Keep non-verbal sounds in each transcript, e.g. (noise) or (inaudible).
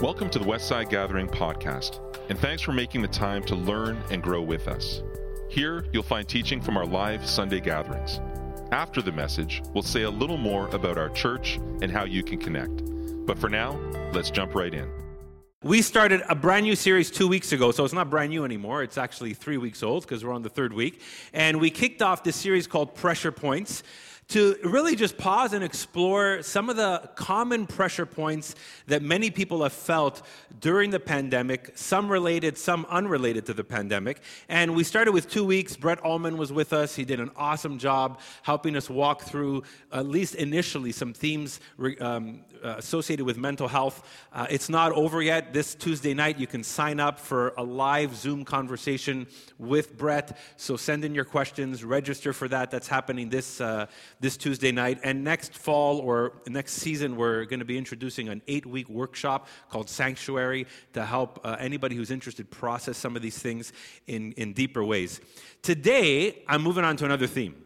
Welcome to the Westside Gathering podcast, and thanks for making the time to learn and grow with us. Here, you'll find teaching from our live Sunday gatherings. After the message, we'll say a little more about our church and how you can connect. But for now, let's jump right in. We started a brand new series two weeks ago, so it's not brand new anymore. It's actually three weeks old because we're on the third week. And we kicked off this series called Pressure Points to really just pause and explore some of the common pressure points that many people have felt during the pandemic, some related, some unrelated to the pandemic. And we started with two weeks. Brett Allman was with us. He did an awesome job helping us walk through, at least initially, some themes um, uh, associated with mental health. Uh, it's not over yet. This Tuesday night, you can sign up for a live Zoom conversation with Brett. So send in your questions, register for that. That's happening this, uh, this Tuesday night. And next fall or next season, we're going to be introducing an eight week workshop called Sanctuary to help uh, anybody who's interested process some of these things in, in deeper ways. Today, I'm moving on to another theme.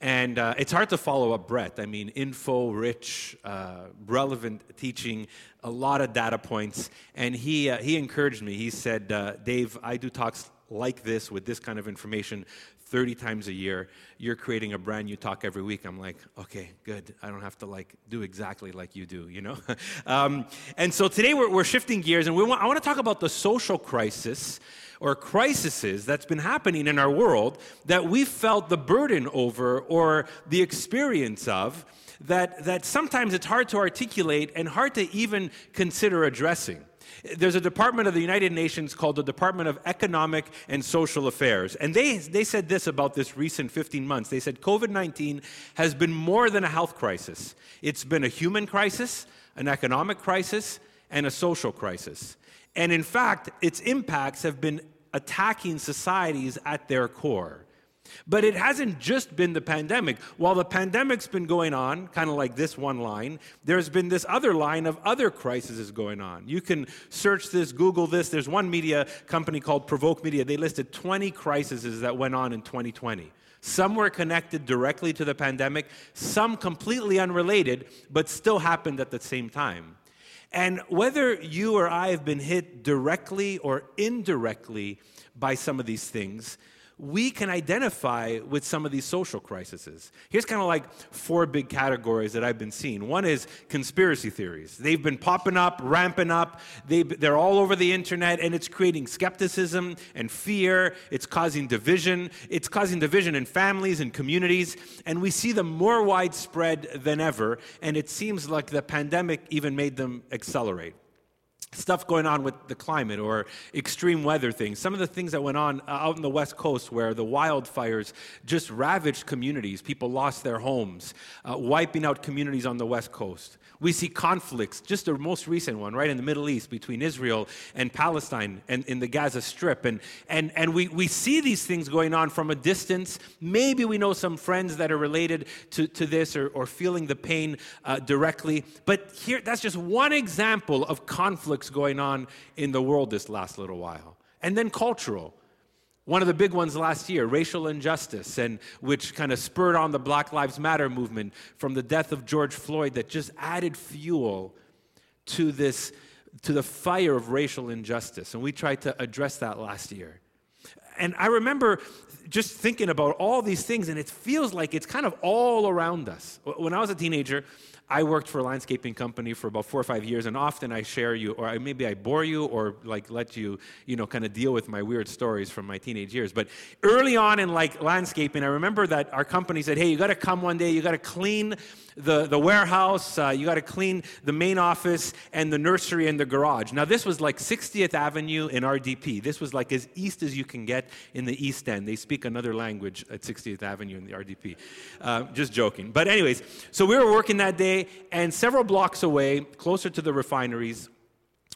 And uh, it's hard to follow up Brett. I mean, info rich, uh, relevant teaching, a lot of data points. And he, uh, he encouraged me. He said, uh, Dave, I do talks like this with this kind of information 30 times a year. You're creating a brand new talk every week. I'm like, okay, good. I don't have to like do exactly like you do, you know? (laughs) um, and so today we're, we're shifting gears and we want, I want to talk about the social crisis or crises that's been happening in our world that we felt the burden over or the experience of that, that sometimes it's hard to articulate and hard to even consider addressing. There's a department of the United Nations called the Department of Economic and Social Affairs. And they, they said this about this recent 15 months. They said COVID 19 has been more than a health crisis, it's been a human crisis, an economic crisis, and a social crisis. And in fact, its impacts have been attacking societies at their core. But it hasn't just been the pandemic. While the pandemic's been going on, kind of like this one line, there's been this other line of other crises going on. You can search this, Google this. There's one media company called Provoke Media. They listed 20 crises that went on in 2020. Some were connected directly to the pandemic, some completely unrelated, but still happened at the same time. And whether you or I have been hit directly or indirectly by some of these things, we can identify with some of these social crises. Here's kind of like four big categories that I've been seeing. One is conspiracy theories. They've been popping up, ramping up. They, they're all over the internet, and it's creating skepticism and fear. It's causing division. It's causing division in families and communities, and we see them more widespread than ever. And it seems like the pandemic even made them accelerate stuff going on with the climate or extreme weather things. Some of the things that went on uh, out in the West Coast where the wildfires just ravaged communities. People lost their homes, uh, wiping out communities on the West Coast. We see conflicts, just the most recent one, right, in the Middle East between Israel and Palestine and in the Gaza Strip. And, and, and we, we see these things going on from a distance. Maybe we know some friends that are related to, to this or, or feeling the pain uh, directly. But here, that's just one example of going on in the world this last little while. And then cultural. One of the big ones last year, racial injustice, and which kind of spurred on the Black Lives Matter movement from the death of George Floyd, that just added fuel to this, to the fire of racial injustice. And we tried to address that last year. And I remember just thinking about all these things, and it feels like it's kind of all around us. When I was a teenager, I worked for a landscaping company for about four or five years, and often I share you, or maybe I bore you, or like let you, you know, kind of deal with my weird stories from my teenage years. But early on in like landscaping, I remember that our company said, "Hey, you got to come one day. You got to clean the, the warehouse, uh, you got to clean the main office and the nursery and the garage. Now, this was like 60th Avenue in RDP. This was like as east as you can get in the East End. They speak another language at 60th Avenue in the RDP. Uh, just joking. But, anyways, so we were working that day, and several blocks away, closer to the refineries,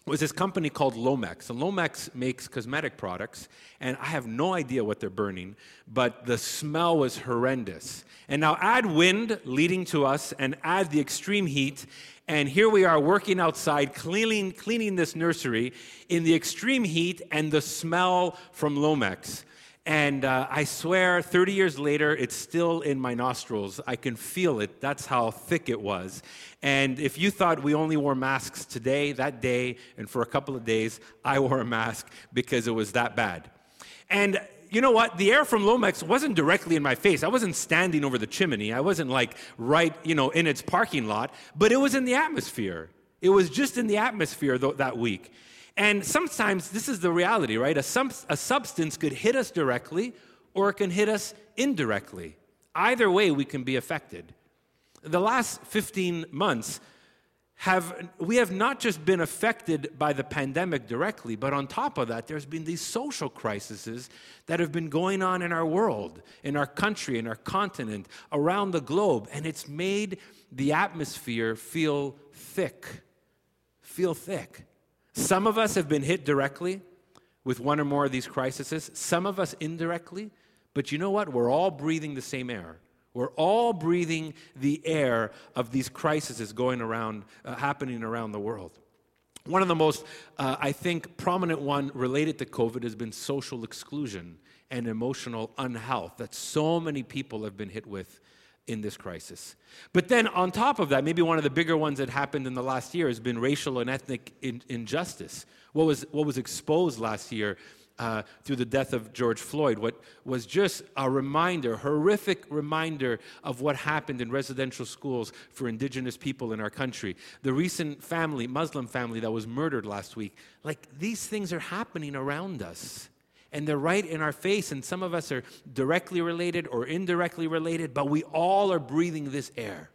was this company called Lomex. And Lomex makes cosmetic products, and I have no idea what they're burning, but the smell was horrendous. And now add wind leading to us, and add the extreme heat, and here we are working outside, cleaning, cleaning this nursery in the extreme heat and the smell from Lomex. And uh, I swear, 30 years later, it's still in my nostrils. I can feel it. That's how thick it was. And if you thought we only wore masks today, that day, and for a couple of days, I wore a mask because it was that bad. And you know what? The air from Lomex wasn't directly in my face. I wasn't standing over the chimney. I wasn't like right, you know, in its parking lot, but it was in the atmosphere. It was just in the atmosphere th- that week. And sometimes this is the reality, right? A, sub- a substance could hit us directly or it can hit us indirectly. Either way, we can be affected. The last 15 months, have we have not just been affected by the pandemic directly, but on top of that, there's been these social crises that have been going on in our world, in our country, in our continent, around the globe, and it's made the atmosphere feel thick. Feel thick. Some of us have been hit directly with one or more of these crises, some of us indirectly, but you know what? We're all breathing the same air. We're all breathing the air of these crises going around, uh, happening around the world. One of the most, uh, I think, prominent one related to COVID has been social exclusion and emotional unhealth that so many people have been hit with in this crisis. But then, on top of that, maybe one of the bigger ones that happened in the last year has been racial and ethnic in- injustice. What was, what was exposed last year uh, through the death of George Floyd, what was just a reminder, horrific reminder of what happened in residential schools for indigenous people in our country. The recent family, Muslim family that was murdered last week. Like these things are happening around us and they're right in our face. And some of us are directly related or indirectly related, but we all are breathing this air.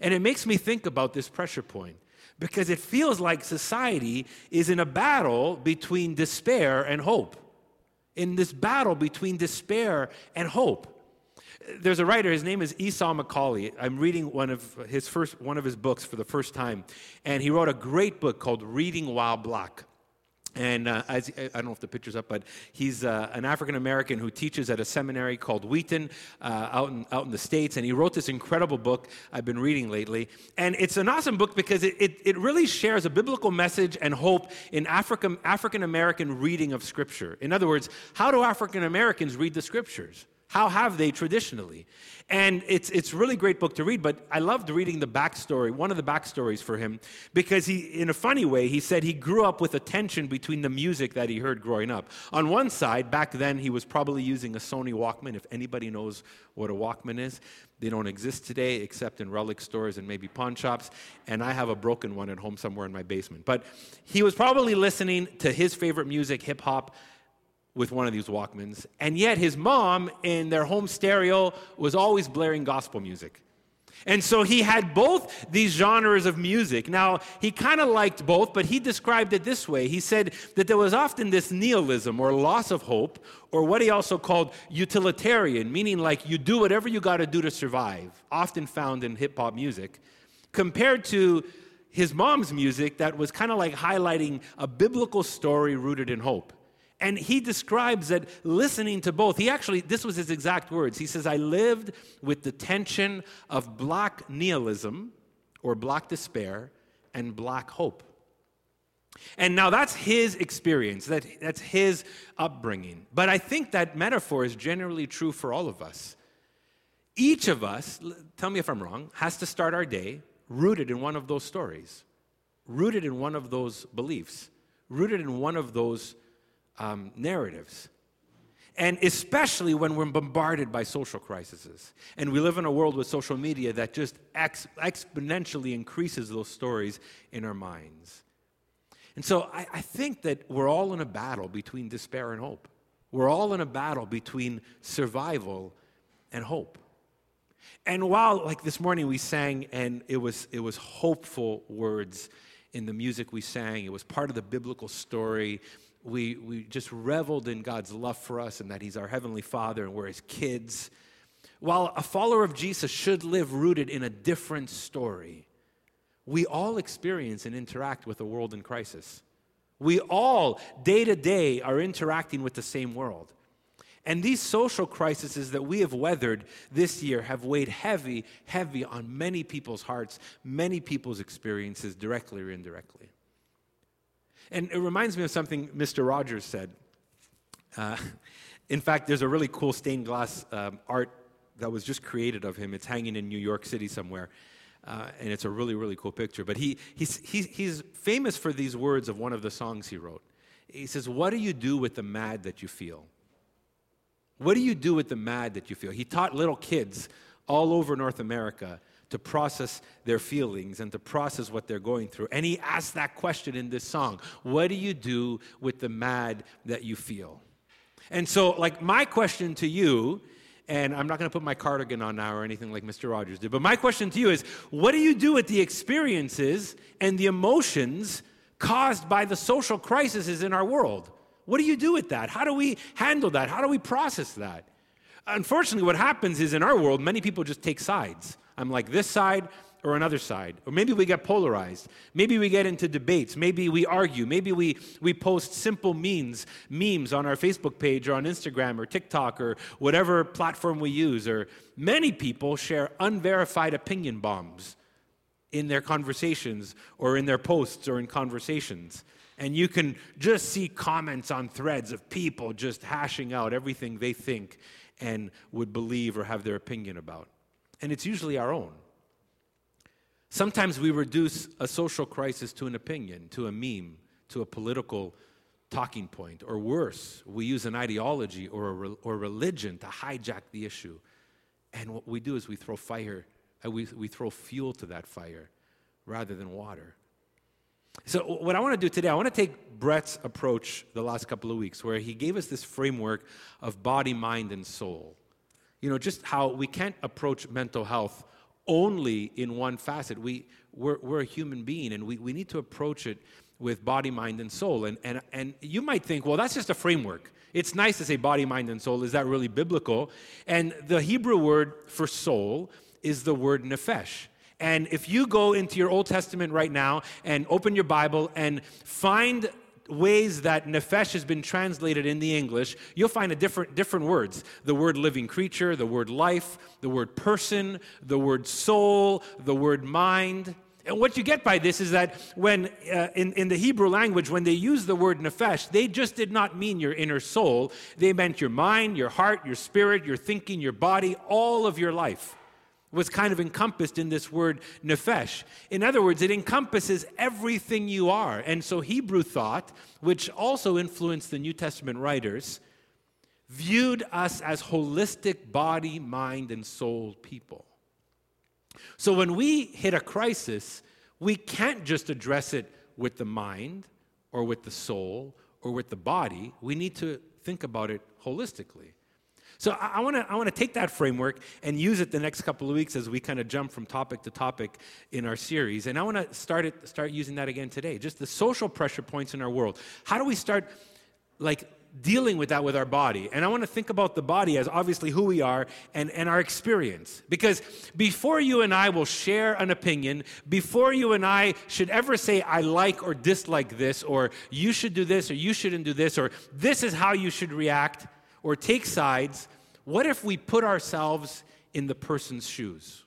And it makes me think about this pressure point because it feels like society is in a battle between despair and hope. In this battle between despair and hope. There's a writer, his name is Esau McCaulley. I'm reading one of his first one of his books for the first time, and he wrote a great book called Reading While Black. And uh, as, I don't know if the picture's up, but he's uh, an African American who teaches at a seminary called Wheaton uh, out, in, out in the States. And he wrote this incredible book I've been reading lately. And it's an awesome book because it, it, it really shares a biblical message and hope in African, African American reading of Scripture. In other words, how do African Americans read the Scriptures? How have they traditionally? And it's it's really great book to read, but I loved reading the backstory, one of the backstories for him, because he, in a funny way, he said he grew up with a tension between the music that he heard growing up. On one side, back then he was probably using a Sony Walkman, if anybody knows what a Walkman is. They don't exist today except in relic stores and maybe pawn shops, and I have a broken one at home somewhere in my basement. But he was probably listening to his favorite music, hip hop with one of these Walkmans, and yet his mom in their home stereo was always blaring gospel music. And so he had both these genres of music. Now, he kind of liked both, but he described it this way. He said that there was often this nihilism or loss of hope, or what he also called utilitarian, meaning like you do whatever you got to do to survive, often found in hip hop music, compared to his mom's music that was kind of like highlighting a biblical story rooted in hope. And he describes that listening to both, he actually, this was his exact words. He says, I lived with the tension of black nihilism or black despair and black hope. And now that's his experience, that, that's his upbringing. But I think that metaphor is generally true for all of us. Each of us, tell me if I'm wrong, has to start our day rooted in one of those stories, rooted in one of those beliefs, rooted in one of those um, narratives. And especially when we're bombarded by social crises. And we live in a world with social media that just ex- exponentially increases those stories in our minds. And so I, I think that we're all in a battle between despair and hope. We're all in a battle between survival and hope. And while, like this morning, we sang and it was, it was hopeful words in the music we sang, it was part of the biblical story we, we just reveled in God's love for us and that He's our Heavenly Father and we're His kids. While a follower of Jesus should live rooted in a different story, we all experience and interact with a world in crisis. We all, day to day, are interacting with the same world. And these social crises that we have weathered this year have weighed heavy, heavy on many people's hearts, many people's experiences, directly or indirectly. And it reminds me of something Mr. Rogers said. Uh, In fact, there's a really cool stained glass um, art that was just created of him. It's hanging in New York City somewhere. Uh, and it's a really, really cool picture. But he, he's, he's, he's famous for these words of one of the songs he wrote. He says, What do you do with the mad that you feel? What do you do with the mad that you feel? He taught little kids all over North America to process their feelings and to process what they're going through. And he asked that question in this song What do you do with the mad that you feel? And so, like, my question to you, and I'm not going to put my cardigan on now or anything like Mr. Rogers did, but my question to you is what do you do with the experiences and the emotions caused by the social crises in our world? What do you do with that? How do we handle that? How do we process that? Unfortunately, what happens is in our world, many people just take sides. I'm like this side, or another side. Or maybe we get polarized. Maybe we get into debates. Maybe we argue. Maybe we, we post simple memes, memes on our Facebook page or on Instagram or TikTok or whatever platform we use. Or many people share unverified opinion bombs in their conversations or in their posts or in conversations. And you can just see comments on threads of people just hashing out everything they think and would believe or have their opinion about. And it's usually our own. Sometimes we reduce a social crisis to an opinion, to a meme, to a political talking point, or worse, we use an ideology or, a re- or religion to hijack the issue. And what we do is we throw fire, uh, we, we throw fuel to that fire rather than water. So, what I want to do today, I want to take Brett's approach the last couple of weeks, where he gave us this framework of body, mind, and soul. You know, just how we can't approach mental health only in one facet. We, we're, we're a human being and we, we need to approach it with body, mind, and soul. And, and, and you might think, well, that's just a framework. It's nice to say body, mind, and soul. Is that really biblical? And the Hebrew word for soul is the word nephesh. And if you go into your Old Testament right now and open your Bible and find ways that nephesh has been translated in the English, you'll find a different, different words. The word living creature, the word life, the word person, the word soul, the word mind. And what you get by this is that when, uh, in, in the Hebrew language, when they use the word nephesh, they just did not mean your inner soul. They meant your mind, your heart, your spirit, your thinking, your body, all of your life was kind of encompassed in this word nephesh. In other words, it encompasses everything you are. And so Hebrew thought, which also influenced the New Testament writers, viewed us as holistic body, mind, and soul people. So when we hit a crisis, we can't just address it with the mind or with the soul or with the body. We need to think about it holistically. So I, want to I wanna take that framework and use it the next couple of weeks as we kind of jump from topic to topic in our series. And I want to start it, start using that again today. Just the social pressure points in our world. How do we start like dealing with that with our body. And I want to think about the body as obviously who we are and, and our experience. Because before you and I will share an opinion, before you and I should ever say, I like or dislike this, or you should do this, or you shouldn't do this, or this is how you should react, or take sides, what if we put ourselves in the person's shoes?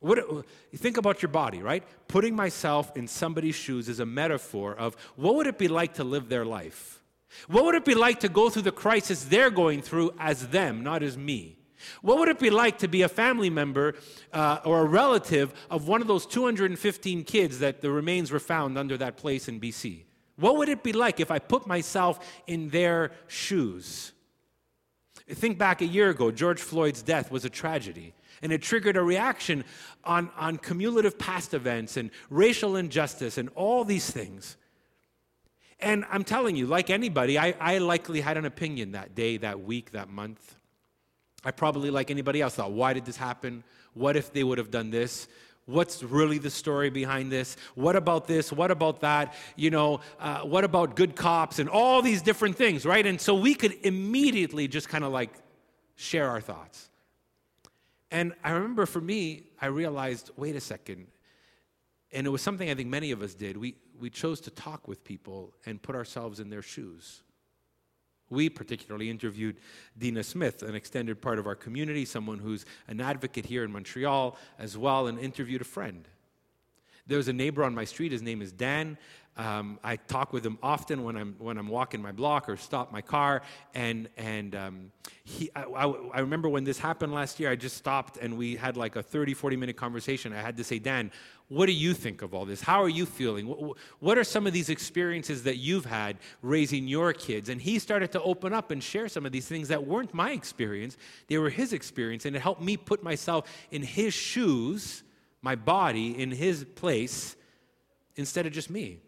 What, think about your body, right? Putting myself in somebody's shoes is a metaphor of what would it be like to live their life? What would it be like to go through the crisis they're going through as them, not as me? What would it be like to be a family member uh, or a relative of one of those 215 kids that the remains were found under that place in BC? What would it be like if I put myself in their shoes? Think back a year ago, George Floyd's death was a tragedy, and it triggered a reaction on, on cumulative past events and racial injustice and all these things. And I'm telling you, like anybody, I, I likely had an opinion that day, that week, that month. I probably, like anybody else, thought, why did this happen? What if they would have done this? What's really the story behind this? What about this? What about that? You know, uh, what about good cops and all these different things, right? And so we could immediately just kind of like share our thoughts. And I remember for me, I realized wait a second. And it was something I think many of us did. We, we chose to talk with people and put ourselves in their shoes. We particularly interviewed Dina Smith, an extended part of our community, someone who's an advocate here in Montreal as well, and interviewed a friend. There's a neighbor on my street, his name is Dan. Um, I talk with him often when I'm, when I'm walking my block or stop my car. And, and um, he, I, I, I, remember when this happened last year, I just stopped and we had like a 30, 40 minute conversation. I had to say, Dan, what do you think of all this? How are you feeling? What, what are some of these experiences that you've had raising your kids? And he started to open up and share some of these things that weren't my experience, they were his experience. And it helped me put myself in his shoes, my body in his place, instead of just me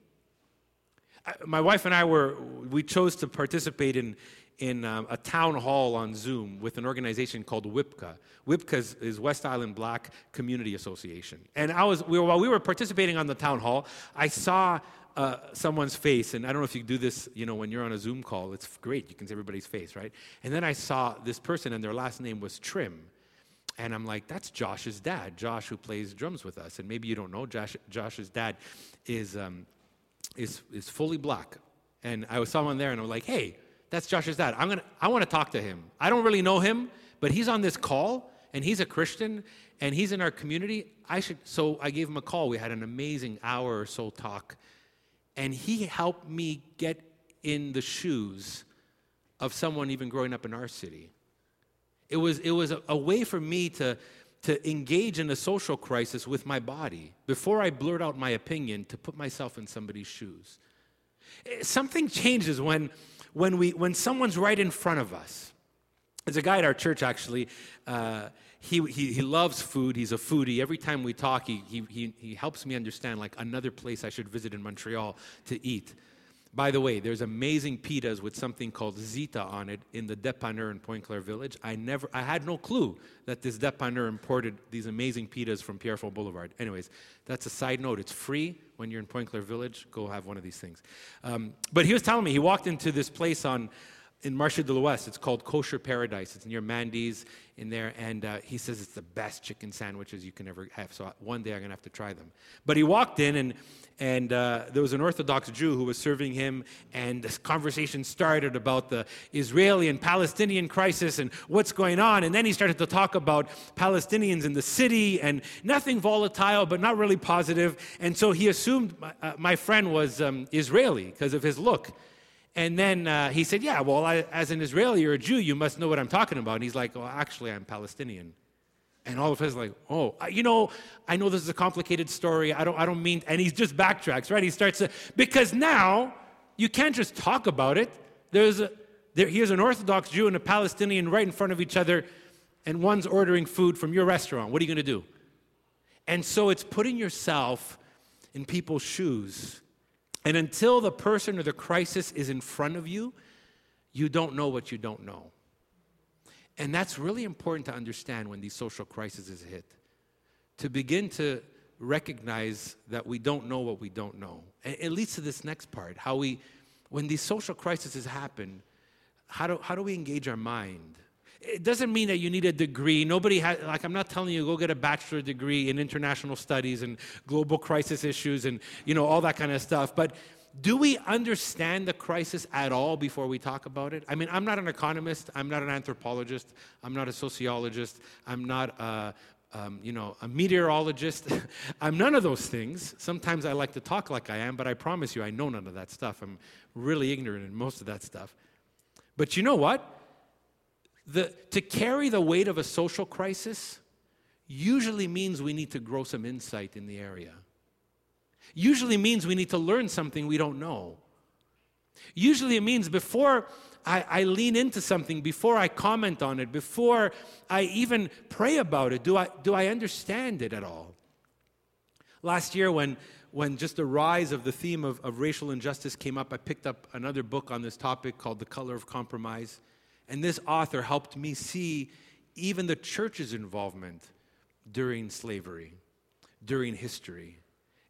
my wife and I were, we chose to participate in, in um, a town hall on Zoom with an organization called WIBCA. WIBCA is, is, West Island Black Community Association. And I was, we were, while we were participating on the town hall, I saw uh, someone's face, and I don't know if you do this, you know, when you're on a Zoom call, it's great. You can see everybody's face, right? And then I saw this person, and their last name was Trim. And I'm like, that's Josh's dad, Josh, who plays drums with us. And maybe you don't know, Josh, Josh's dad is um, is, is fully black. And I was someone there and I'm like, hey, that's Josh's dad. I'm gonna, I want to talk to him. I don't really know him, but he's on this call and he's a Christian and he's in our community. I should, so I gave him a call. We had an amazing hour or so talk. And he helped me get in the shoes of someone even growing up in our city. It was, it was a, a way for me to, to engage in a social crisis with my body before I blurt out my opinion to put myself in somebody's shoes. Eh, something changes when, when, we, when someone's right in front of us. There's a guy at our church, actually. Uh, he, he, he loves food. He's a foodie. Every time we talk, he, he, he, he helps me understand like another place I should visit in Montreal to eat. By the way, there's amazing pitas with something called Zita on it in the Dépanneur in Pointe-Claire Village. I never, I had no clue that this Dépanneur imported these amazing pitas from Pierrefonds Boulevard. Anyways, that's a side note. It's free when you're in Pointe-Claire Village. Go have one of these things. Um, but he was telling me he walked into this place on in Marché de l'Ouest. It's called Kosher Paradise. It's near Mandy's in there, and uh, he says it's the best chicken sandwiches you can ever have. So one day I'm gonna have to try them. But he walked in, and and uh, there was an Orthodox Jew who was serving him, and this conversation started about the Israeli and Palestinian crisis and what's going on. And then he started to talk about Palestinians in the city and nothing volatile, but not really positive. And so he assumed my, uh, my friend was um, Israeli because of his look. And then uh, he said, Yeah, well, I, as an Israeli or a Jew, you must know what I'm talking about. And he's like, Well, actually, I'm Palestinian. And all of us like, oh, you know, I know this is a complicated story. I don't, I don't mean, and he just backtracks, right? He starts to, because now you can't just talk about it. There's a, there, here's an Orthodox Jew and a Palestinian right in front of each other, and one's ordering food from your restaurant. What are you going to do? And so it's putting yourself in people's shoes and until the person or the crisis is in front of you, you don't know what you don't know. And that's really important to understand when these social crises hit. To begin to recognize that we don't know what we don't know. And it leads to this next part how we, when these social crises happen, how do, how do we engage our mind? It doesn't mean that you need a degree. Nobody has, like, I'm not telling you go get a bachelor degree in international studies and global crisis issues and, you know, all that kind of stuff. But do we understand the crisis at all before we talk about it? I mean, I'm not an economist. I'm not an anthropologist. I'm not a sociologist. I'm not a, um, you know, a meteorologist. (laughs) I'm none of those things. Sometimes I like to talk like I am, but I promise you, I know none of that stuff. I'm really ignorant in most of that stuff. But you know what? The, to carry the weight of a social crisis usually means we need to grow some insight in the area. Usually means we need to learn something we don't know. Usually it means before I, I, lean into something, before I comment on it, before I even pray about it, do I, do I understand it at all? Last year, when, when just the rise of the theme of, of racial injustice came up, I picked up another book on this topic called The Color of Compromise. And this author helped me see even the church's involvement during slavery, during history.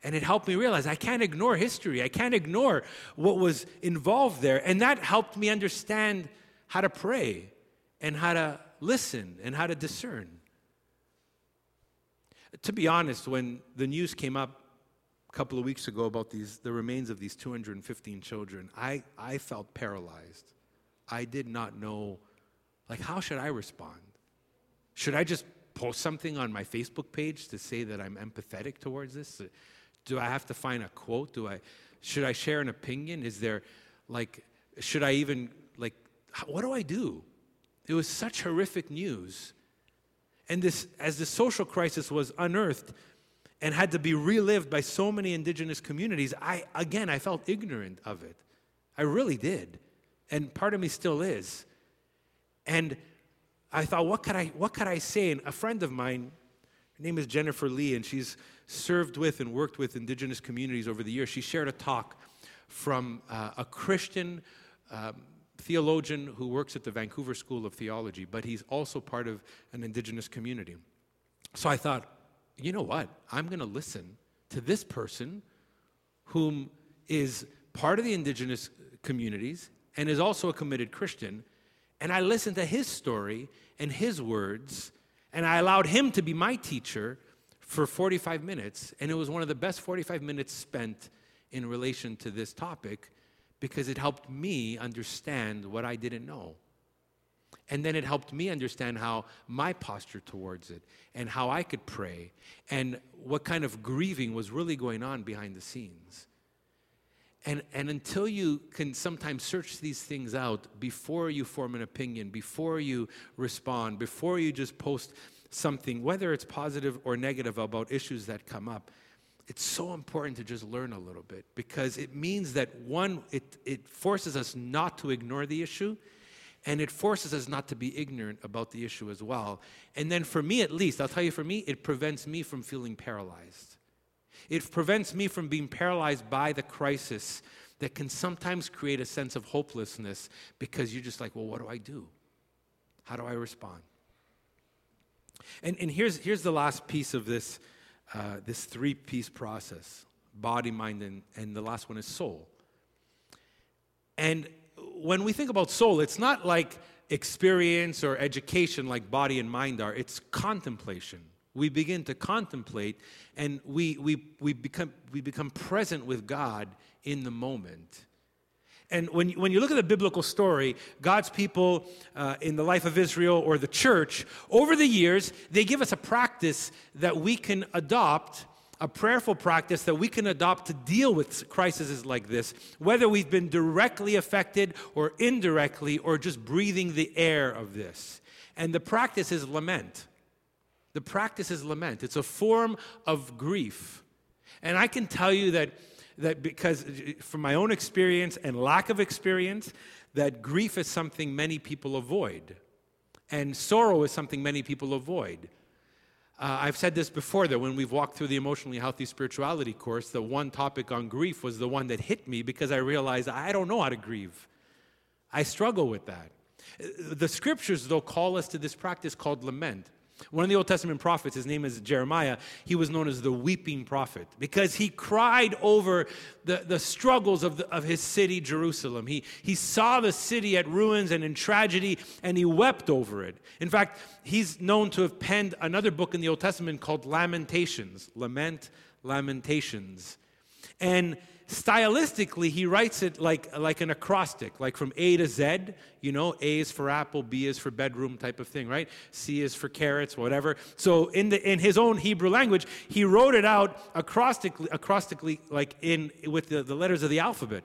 And it helped me realize I can't ignore history. I can't ignore what was involved there. And that helped me understand how to pray and how to listen and how to discern. To be honest, when the news came up a couple of weeks ago about these, the remains of these 215 children, I, I felt paralyzed. I did not know, like, how should I respond? Should I just post something on my Facebook page to say that I'm empathetic towards this? Do I have to find a quote? Do I should I share an opinion? Is there like should I even like what do I do? It was such horrific news. And this as the social crisis was unearthed and had to be relived by so many indigenous communities, I again I felt ignorant of it. I really did. And part of me still is. And I thought, what could I, what could I say? And a friend of mine, her name is Jennifer Lee, and she's served with and worked with indigenous communities over the years. She shared a talk from uh, a Christian um, theologian who works at the Vancouver School of Theology, but he's also part of an indigenous community. So I thought, you know what? I'm going to listen to this person whom is part of the indigenous communities and is also a committed Christian. And I listened to his story and his words, and I allowed him to be my teacher for 45 minutes. And it was one of the best 45 minutes spent in relation to this topic because it helped me understand what I didn't know. And then it helped me understand how my posture towards it and how I could pray and what kind of grieving was really going on behind the scenes. And, and until you can sometimes search these things out before you form an opinion, before you respond, before you just post something, whether it's positive or negative about issues that come up, it's so important to just learn a little bit because it means that one, it, it forces us not to ignore the issue and it forces us not to be ignorant about the issue as well. And then for me at least, I'll tell you for me, it prevents me from feeling paralyzed. It prevents me from being paralyzed by the crisis that can sometimes create a sense of hopelessness because you're just like, well, what do I do? How do I respond? And, and here's, here's the last piece of this, uh, this three piece process body, mind, and, and the last one is soul. And when we think about soul, it's not like experience or education like body and mind are, it's contemplation we begin to contemplate and we, we, we, become, we become present with God in the moment. And when, when you look at the biblical story, God's people uh, in the life of Israel or the church, over the years, they give us a practice that we can adopt, a prayerful practice that we can adopt to deal with crises like this, whether we've been directly affected or indirectly or just breathing the air of this. And the practice is lament. The practice is lament, it's a form of grief. And I can tell you that, that because from my own experience and lack of experience, that grief is something many people avoid. And sorrow is something many people avoid. Uh, I've said this before that when we've walked through the emotionally healthy spirituality course, the one topic on grief was the one that hit me because I realized I don't know how to grieve. I struggle with that. The scriptures, though, call us to this practice called lament. One of the Old Testament prophets, his name is Jeremiah, he was known as the weeping prophet because he cried over the, the struggles of, the, of his city, Jerusalem. He, he saw the city at ruins and in tragedy, and he wept over it. In fact, he's known to have penned another book in the Old Testament called Lamentations Lament, Lamentations. And stylistically, he writes it like, like an acrostic, like from A to Z. You know, A is for apple, B is for bedroom type of thing, right? C is for carrots, whatever. So in, the, in his own Hebrew language, he wrote it out acrostically, acrostically like in, with the, the letters of the alphabet.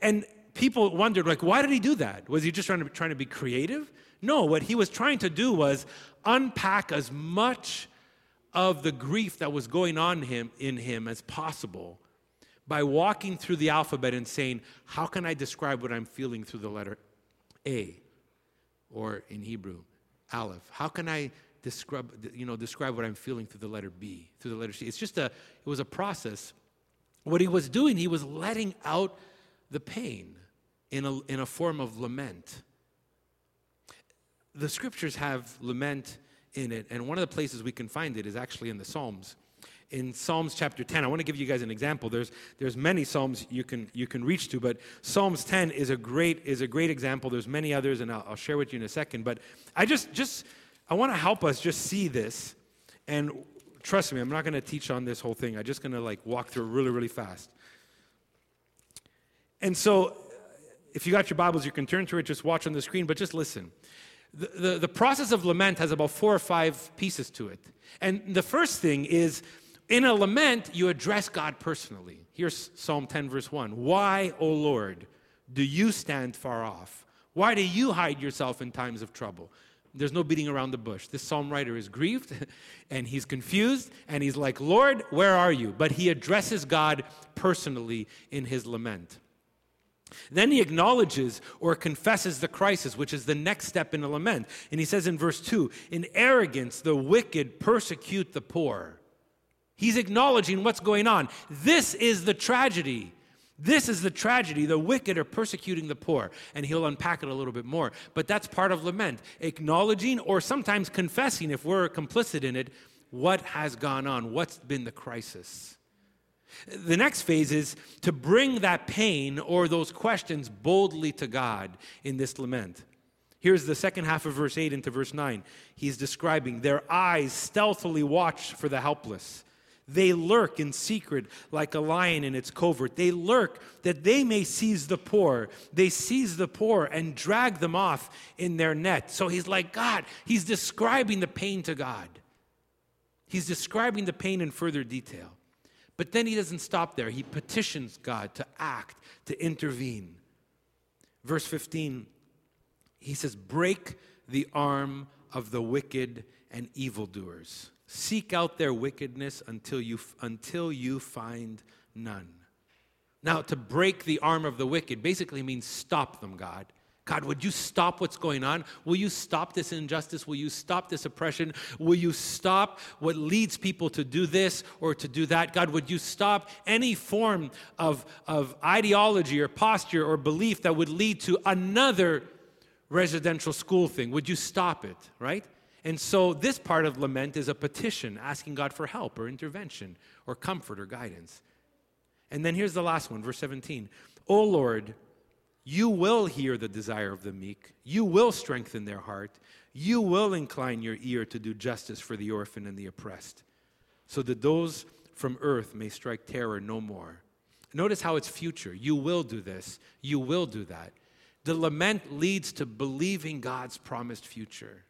And people wondered, like, why did he do that? Was he just trying to, trying to be creative? No, what he was trying to do was unpack as much of the grief that was going on him, in him as possible by walking through the alphabet and saying, How can I describe what I'm feeling through the letter A? Or in Hebrew, Aleph. How can I describe, you know, describe what I'm feeling through the letter B, through the letter C? It's just a, it was a process. What he was doing, he was letting out the pain in a, in a form of lament. The scriptures have lament in it, and one of the places we can find it is actually in the Psalms in Psalms chapter 10. I want to give you guys an example. There's, there's many Psalms you can, you can reach to, but Psalms 10 is a great, is a great example. There's many others, and I'll, I'll share with you in a second. But I just, just I want to help us just see this. And trust me, I'm not going to teach on this whole thing. I'm just going to like walk through really, really fast. And so if you got your Bibles, you can turn to it, just watch on the screen, but just listen. The, the, the process of lament has about four or five pieces to it. And the first thing is In a lament, you address God personally. Here's Psalm 10, verse 1. Why, O Lord, do you stand far off? Why do you hide yourself in times of trouble? There's no beating around the bush. This psalm writer is grieved (laughs) and he's confused and he's like, Lord, where are you? But he addresses God personally in his lament. Then he acknowledges or confesses the crisis, which is the next step in a lament. And he says in verse 2 In arrogance, the wicked persecute the poor. He's acknowledging what's going on. This is the tragedy. This is the tragedy. The wicked are persecuting the poor. And he'll unpack it a little bit more. But that's part of lament, acknowledging or sometimes confessing, if we're complicit in it, what has gone on, what's been the crisis. The next phase is to bring that pain or those questions boldly to God in this lament. Here's the second half of verse 8 into verse 9. He's describing their eyes stealthily watch for the helpless. They lurk in secret like a lion in its covert. They lurk that they may seize the poor. They seize the poor and drag them off in their net. So he's like, God, he's describing the pain to God. He's describing the pain in further detail. But then he doesn't stop there. He petitions God to act, to intervene. Verse 15, he says, Break the arm of the wicked and evildoers. Seek out their wickedness until you, until you find none. Now, to break the arm of the wicked basically means stop them, God. God, would you stop what's going on? Will you stop this injustice? Will you stop this oppression? Will you stop what leads people to do this or to do that? God, would you stop any form of, of ideology or posture or belief that would lead to another residential school thing? Would you stop it, right? And so this part of lament is a petition asking God for help or intervention or comfort or guidance. And then here's the last one, verse 17. O Lord, you will hear the desire of the meek. You will strengthen their heart. You will incline your ear to do justice for the orphan and the oppressed, so that those from earth may strike terror no more. Notice how it's future. You will do this. You will do that. The lament leads to believing God's promised future.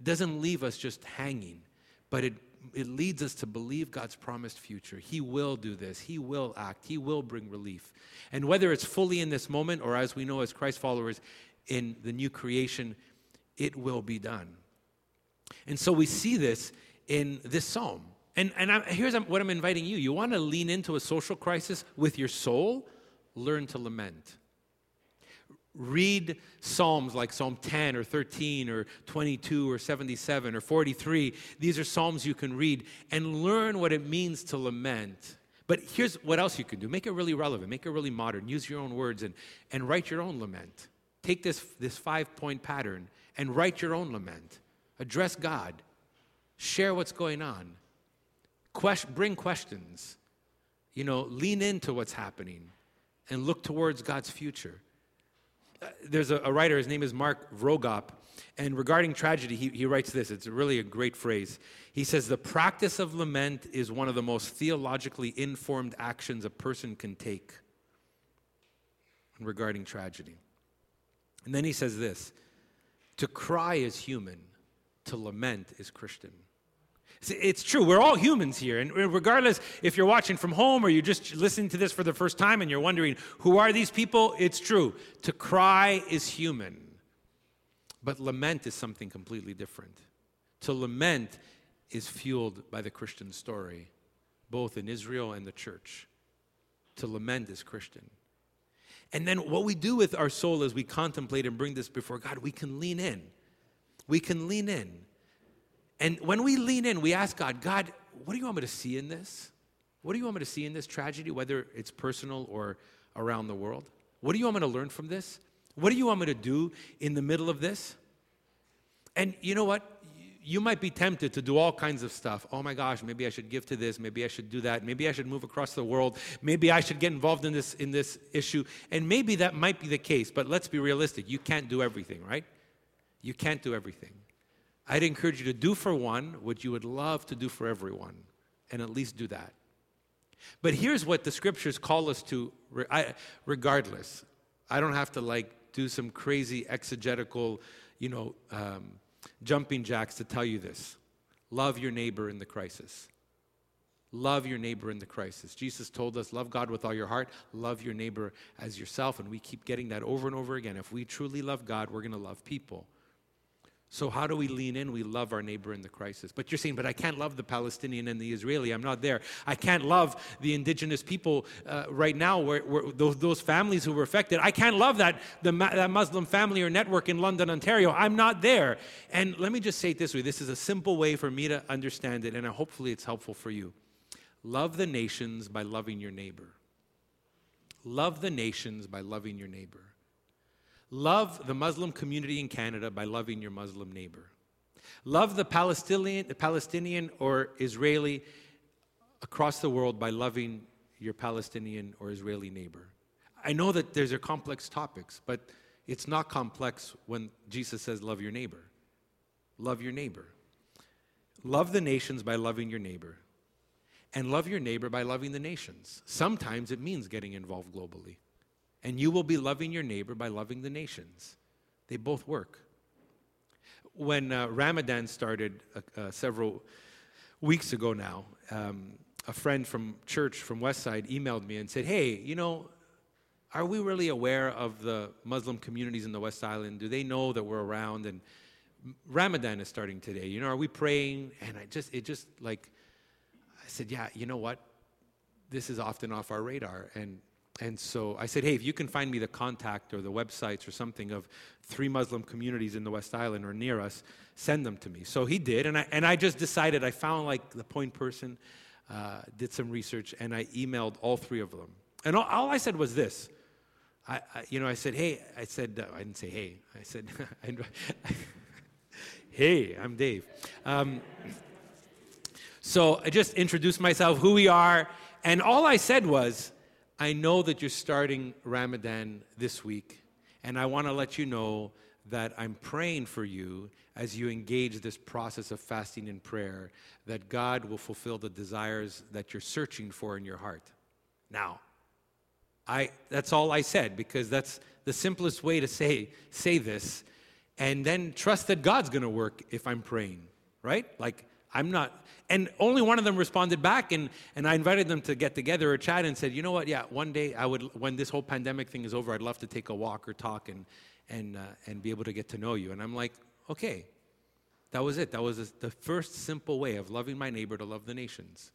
It doesn't leave us just hanging, but it it leads us to believe God's promised future. He will do this, He will act, He will bring relief. And whether it's fully in this moment or as we know as Christ followers in the new creation, it will be done. And so we see this in this psalm. And, and I'm, here's what I'm inviting you. You want to lean into a social crisis with your soul? Learn to lament read Psalms like Psalm 10 or 13 or 22 or 77 or 43. These are Psalms you can read and learn what it means to lament. But here's what else you can do make it really relevant, make it really modern, use your own words and, and write your own lament. Take this, this five point pattern and write your own lament. Address God, share what's going on, bring questions, you know, lean into what's happening and look towards God's future Uh, there's a, a, writer, his name is Mark Vroegop, and regarding tragedy, he, he writes this. It's really a great phrase. He says, The practice of lament is one of the most theologically informed actions a person can take regarding tragedy. And then he says this To cry is human, to lament is Christian. It's true. We're all humans here. And regardless if you're watching from home or you're just listening to this for the first time and you're wondering, who are these people? It's true. To cry is human. But lament is something completely different. To lament is fueled by the Christian story, both in Israel and the church. To lament is Christian. And then what we do with our soul as we contemplate and bring this before God, we can lean in. We can lean in and when we lean in, we ask God, God, what do you want me to see in this? What do you want me to see in this tragedy, whether it's personal or around the world? What do you want me to learn from this? What do you want me to do in the middle of this? And you know what? You might be tempted to do all kinds of stuff. Oh my gosh, maybe I should give to this, maybe I should do that, maybe I should move across the world, maybe I should get involved in this in this issue. And maybe that might be the case, but let's be realistic. You can't do everything, right? You can't do everything. I'd encourage you to do for one what you would love to do for everyone, and at least do that. But here's what the scriptures call us to, regardless. I don't have to like do some crazy exegetical, you know, um, jumping jacks to tell you this. Love your neighbor in the crisis. Love your neighbor in the crisis. Jesus told us, love God with all your heart, love your neighbor as yourself. And we keep getting that over and over again. If we truly love God, we're going to love people. So, how do we lean in? We love our neighbor in the crisis. But you're saying, but I can't love the Palestinian and the Israeli. I'm not there. I can't love the indigenous people uh, right now, where, where those, those, families who were affected. I can't love that, the, that Muslim family or network in London, Ontario. I'm not there. And let me just say it this way this is a simple way for me to understand it, and hopefully it's helpful for you. Love the nations by loving your neighbor. Love the nations by loving your neighbor. Love the Muslim community in Canada by loving your Muslim neighbor. Love the Palestinian, the Palestinian or Israeli across the world by loving your Palestinian or Israeli neighbor. I know that there's are complex topics, but it's not complex when Jesus says, Love your neighbor. Love your neighbor. Love the nations by loving your neighbor. And love your neighbor by loving the nations. Sometimes it means getting involved globally and you will be loving your neighbor by loving the nations. They both work. When uh, Ramadan started uh, uh, several weeks ago now, um, a friend from church from Westside emailed me and said, Hey, you know, are we really aware of the Muslim communities in the West Island? Do they know that we're around? And Ramadan is starting today. You know, are we praying? And I just, it just like, I said, yeah, you know what? This is often off our radar. And and so I said, hey, if you can find me the contact or the websites or something of three Muslim communities in the West Island or near us, send them to me. So he did, and I, and I just decided, I found like the point person, uh, did some research, and I emailed all three of them. And all, all I said was this. I, I, you know, I said, hey, I said, uh, I didn't say hey, I said, (laughs) (laughs) hey, I'm Dave. Um, so I just introduced myself, who we are, and all I said was, I know that you're starting Ramadan this week, and I want to let you know that I'm praying for you as you engage this process of fasting and prayer, that God will fulfill the desires that you're searching for in your heart. Now, I, that's all I said because that's the simplest way to say, say this, and then trust that God's going to work if I'm praying, right? Like, I'm not, and only one of them responded back, and, and I invited them to get together or chat and said, you know what, yeah, one day I would, when this whole pandemic thing is over, I'd love to take a walk or talk and, and, uh, and be able to get to know you. And I'm like, okay, that was it. That was the first simple way of loving my neighbor to love the nations.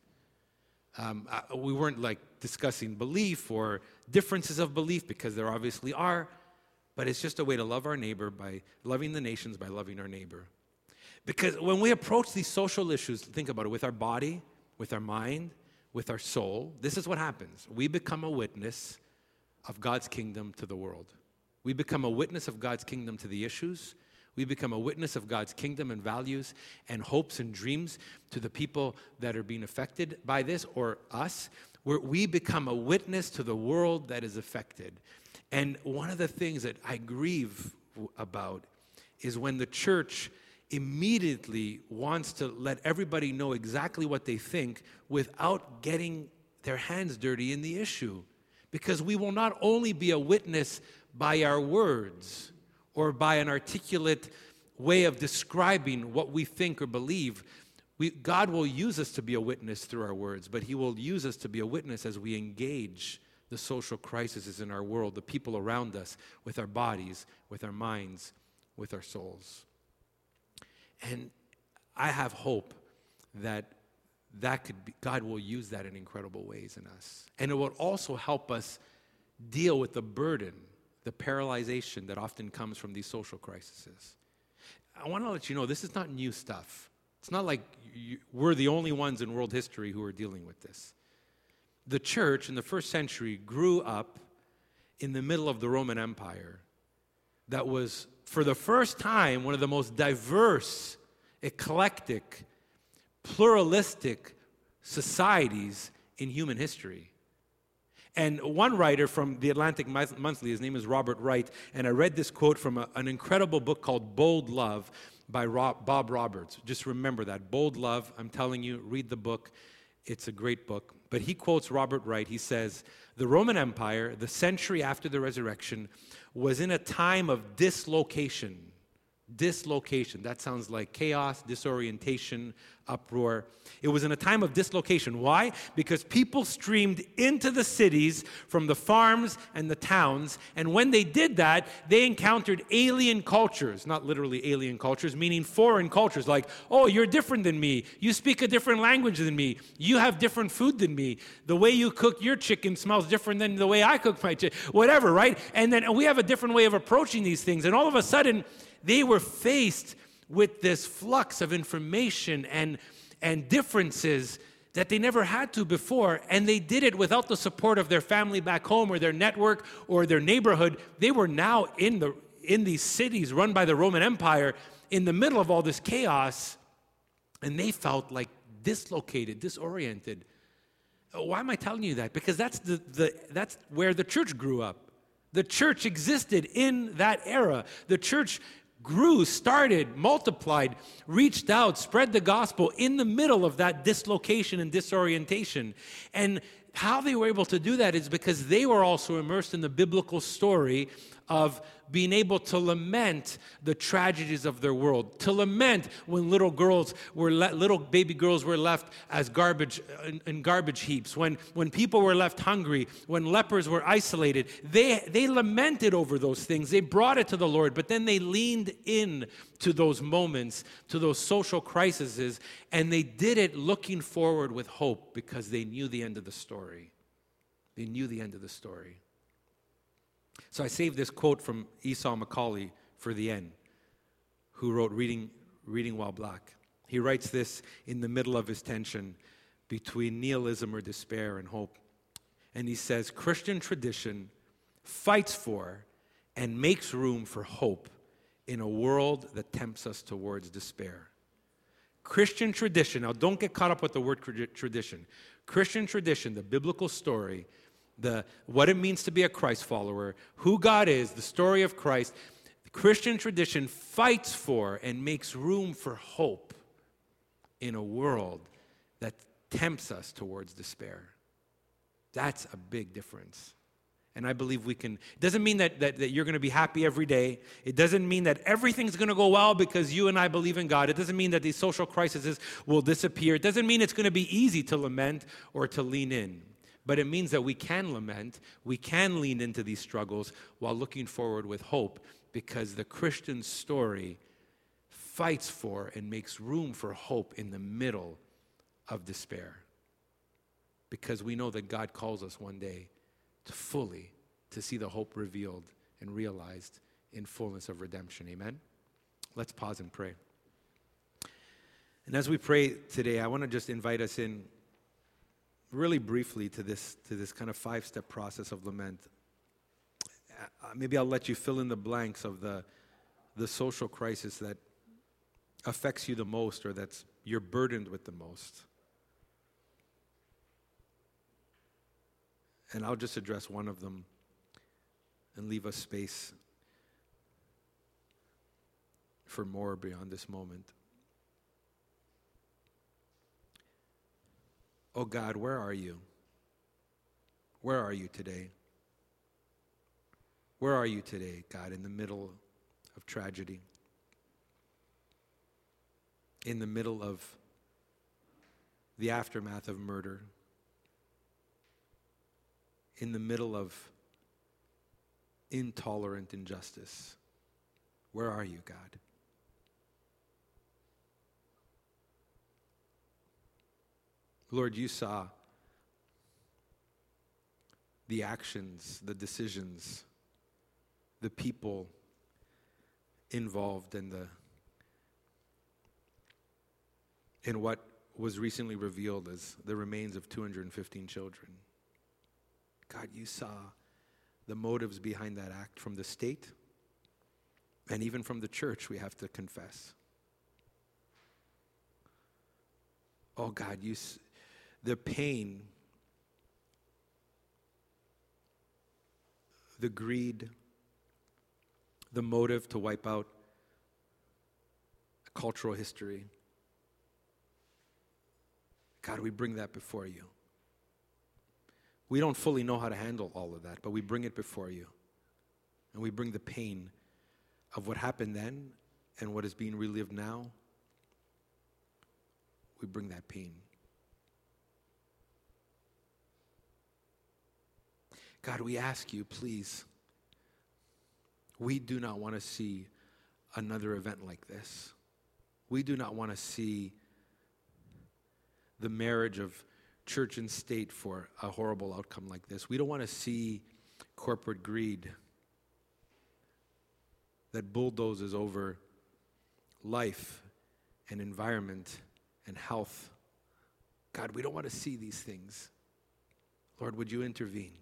Um, I, we weren't like discussing belief or differences of belief because there obviously are, but it's just a way to love our neighbor by loving the nations by loving our neighbor. Because when we approach these social issues, think about it with our body, with our mind, with our soul, this is what happens. We become a witness of God's kingdom to the world. We become a witness of God's kingdom to the issues. We become a witness of God's kingdom and values and hopes and dreams to the people that are being affected by this or us. Where we become a witness to the world that is affected. And one of the things that I grieve about is when the church immediately wants to let everybody know exactly what they think without getting their hands dirty in the issue. Because we will not only be a witness by our words or by an articulate way of describing what we think or believe. We, God will use us to be a witness through our words, but He will use us to be a witness as we engage the social crises in our world, the people around us, with our bodies, with our minds, with our souls. And I have hope that that could be, God will use that in incredible ways in us. And it will also help us deal with the burden, the paralyzation that often comes from these social crises. I want to let you know this is not new stuff. It's not like you, we're the only ones in world history who are dealing with this. The church in the first century grew up in the middle of the Roman Empire that was for the first time, one of the most diverse, eclectic, pluralistic societies in human history. And one writer from the Atlantic Monthly, his name is Robert Wright, and I read this quote from a, an incredible book called Bold Love by Rob, Bob Roberts. Just remember that. Bold Love, I'm telling you, read the book. It's a great book. But he quotes Robert Wright. He says, The Roman Empire, the century after the resurrection, was in a time of dislocation, dislocation. That sounds like chaos, disorientation, uproar. It was in a time of dislocation. Why? Because people streamed into the cities from the farms and the towns. And when they did that, they encountered alien cultures, not literally alien cultures, meaning foreign cultures, like, oh, you're different than me. You speak a different language than me. You have different food than me. The way you cook your chicken smells different than the way I cook my chicken, whatever, right? And then we have a different way of approaching these things. And all of a sudden, they were faced with this flux of information and, and differences that they never had to before, and they did it without the support of their family back home or their network or their neighborhood. They were now in, the, in these cities run by the Roman Empire in the middle of all this chaos, and they felt like dislocated, disoriented. Why am I telling you that? Because that's, the, the, that's where the church grew up. The church existed in that era. The church grew, started, multiplied, reached out, spread the gospel in the middle of that dislocation and disorientation. And how they were able to do that is because they were also immersed in the biblical story of being able to lament the tragedies of their world, to lament when little girls were le- little baby girls were left as garbage in, in, garbage heaps, when when people were left hungry, when lepers were isolated. They they lamented over those things. They brought it to the Lord, but then they leaned in to those moments, to those social crises, and they did it looking forward with hope because they knew the end of the story. They knew the end of the story. So I saved this quote from Esau McCaulley for the end, who wrote Reading, Reading While Black. He writes this in the middle of his tension between nihilism or despair and hope. And he says Christian tradition fights for and makes room for hope in a world that tempts us towards despair. Christian tradition, now don't get caught up with the word tradition. Christian tradition, the biblical story, the, what it means to be a Christ follower, who God is, the story of Christ, the Christian tradition fights for and makes room for hope in a world that tempts us towards despair. That's a big difference. And I believe we can. It doesn't mean that, that, that you're going to be happy every day. It doesn't mean that everything's going to go well because you and I believe in God. It doesn't mean that these social crises will disappear. It doesn't mean it's going to be easy to lament or to lean in. But it means that we can lament, we can lean into these struggles while looking forward with hope because the Christian story fights for and makes room for hope in the middle of despair. Because we know that God calls us one day to fully to see the hope revealed and realized in fullness of redemption. Amen. Let's pause and pray. And as we pray today, I want to just invite us in really briefly to this, to this kind of five step process of lament. Uh, maybe I'll let you fill in the blanks of the, the social crisis that affects you the most or that's you're burdened with the most. And I'll just address one of them and leave us space for more beyond this moment. Oh God, where are you? Where are you today? Where are you today, God, in the middle of tragedy? In the middle of the aftermath of murder? In the middle of intolerant injustice? Where are you, God? Lord, you saw the actions, the decisions, the people involved in the in what was recently revealed as the remains of 215 children. God, you saw the motives behind that act from the state and even from the church, we have to confess. Oh God, you the pain, the greed, the motive to wipe out cultural history. God, we bring that before you. We don't fully know how to handle all of that, but we bring it before you. And we bring the pain of what happened then and what is being relived now, we bring that pain. God, we ask you, please, we do not want to see another event like this. We do not want to see the marriage of church and state for a horrible outcome like this. We don't want to see corporate greed that bulldozes over life and environment and health. God, we don't want to see these things. Lord, would you intervene?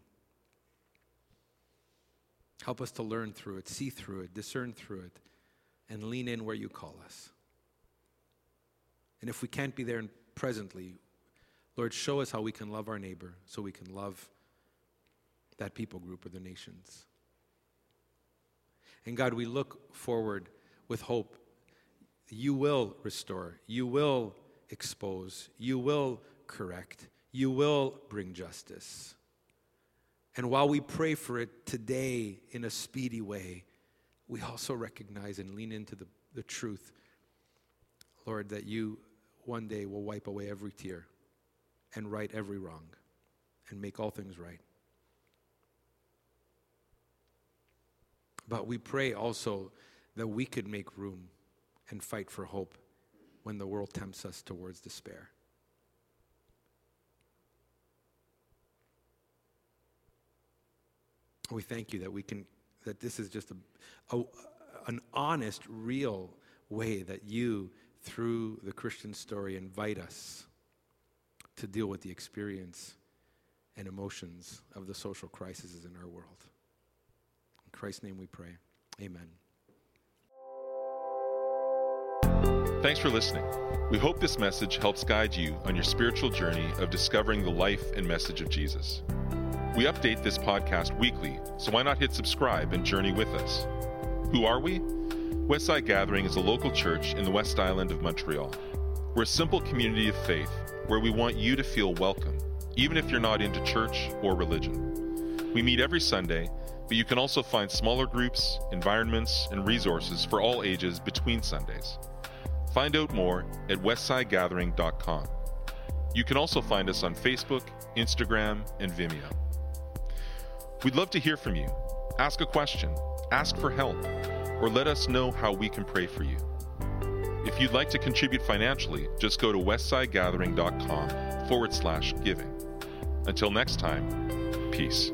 Help us to learn through it, see through it, discern through it, and lean in where you call us. And if we can't be there presently, Lord, show us how we can love our neighbor so we can love that people group or the nations. And God, we look forward with hope. You will restore, you will expose, you will correct, you will bring justice. And while we pray for it today in a speedy way, we also recognize and lean into the, the truth, Lord, that you one day will wipe away every tear and right every wrong and make all things right. But we pray also that we could make room and fight for hope when the world tempts us towards despair. We thank you that we can that this is just a, a, an honest, real way that you, through the Christian story, invite us to deal with the experience and emotions of the social crises in our world. In Christ's name we pray. Amen. Thanks for listening. We hope this message helps guide you on your spiritual journey of discovering the life and message of Jesus. We update this podcast weekly, so why not hit subscribe and journey with us? Who are we? Westside Gathering is a local church in the West Island of Montreal. We're a simple community of faith where we want you to feel welcome, even if you're not into church or religion. We meet every Sunday, but you can also find smaller groups, environments, and resources for all ages between Sundays. Find out more at westsidegathering.com. You can also find us on Facebook, Instagram, and Vimeo. We'd love to hear from you. Ask a question, ask for help, or let us know how we can pray for you. If you'd like to contribute financially, just go to westsidegathering.com forward slash giving. Until next time, peace.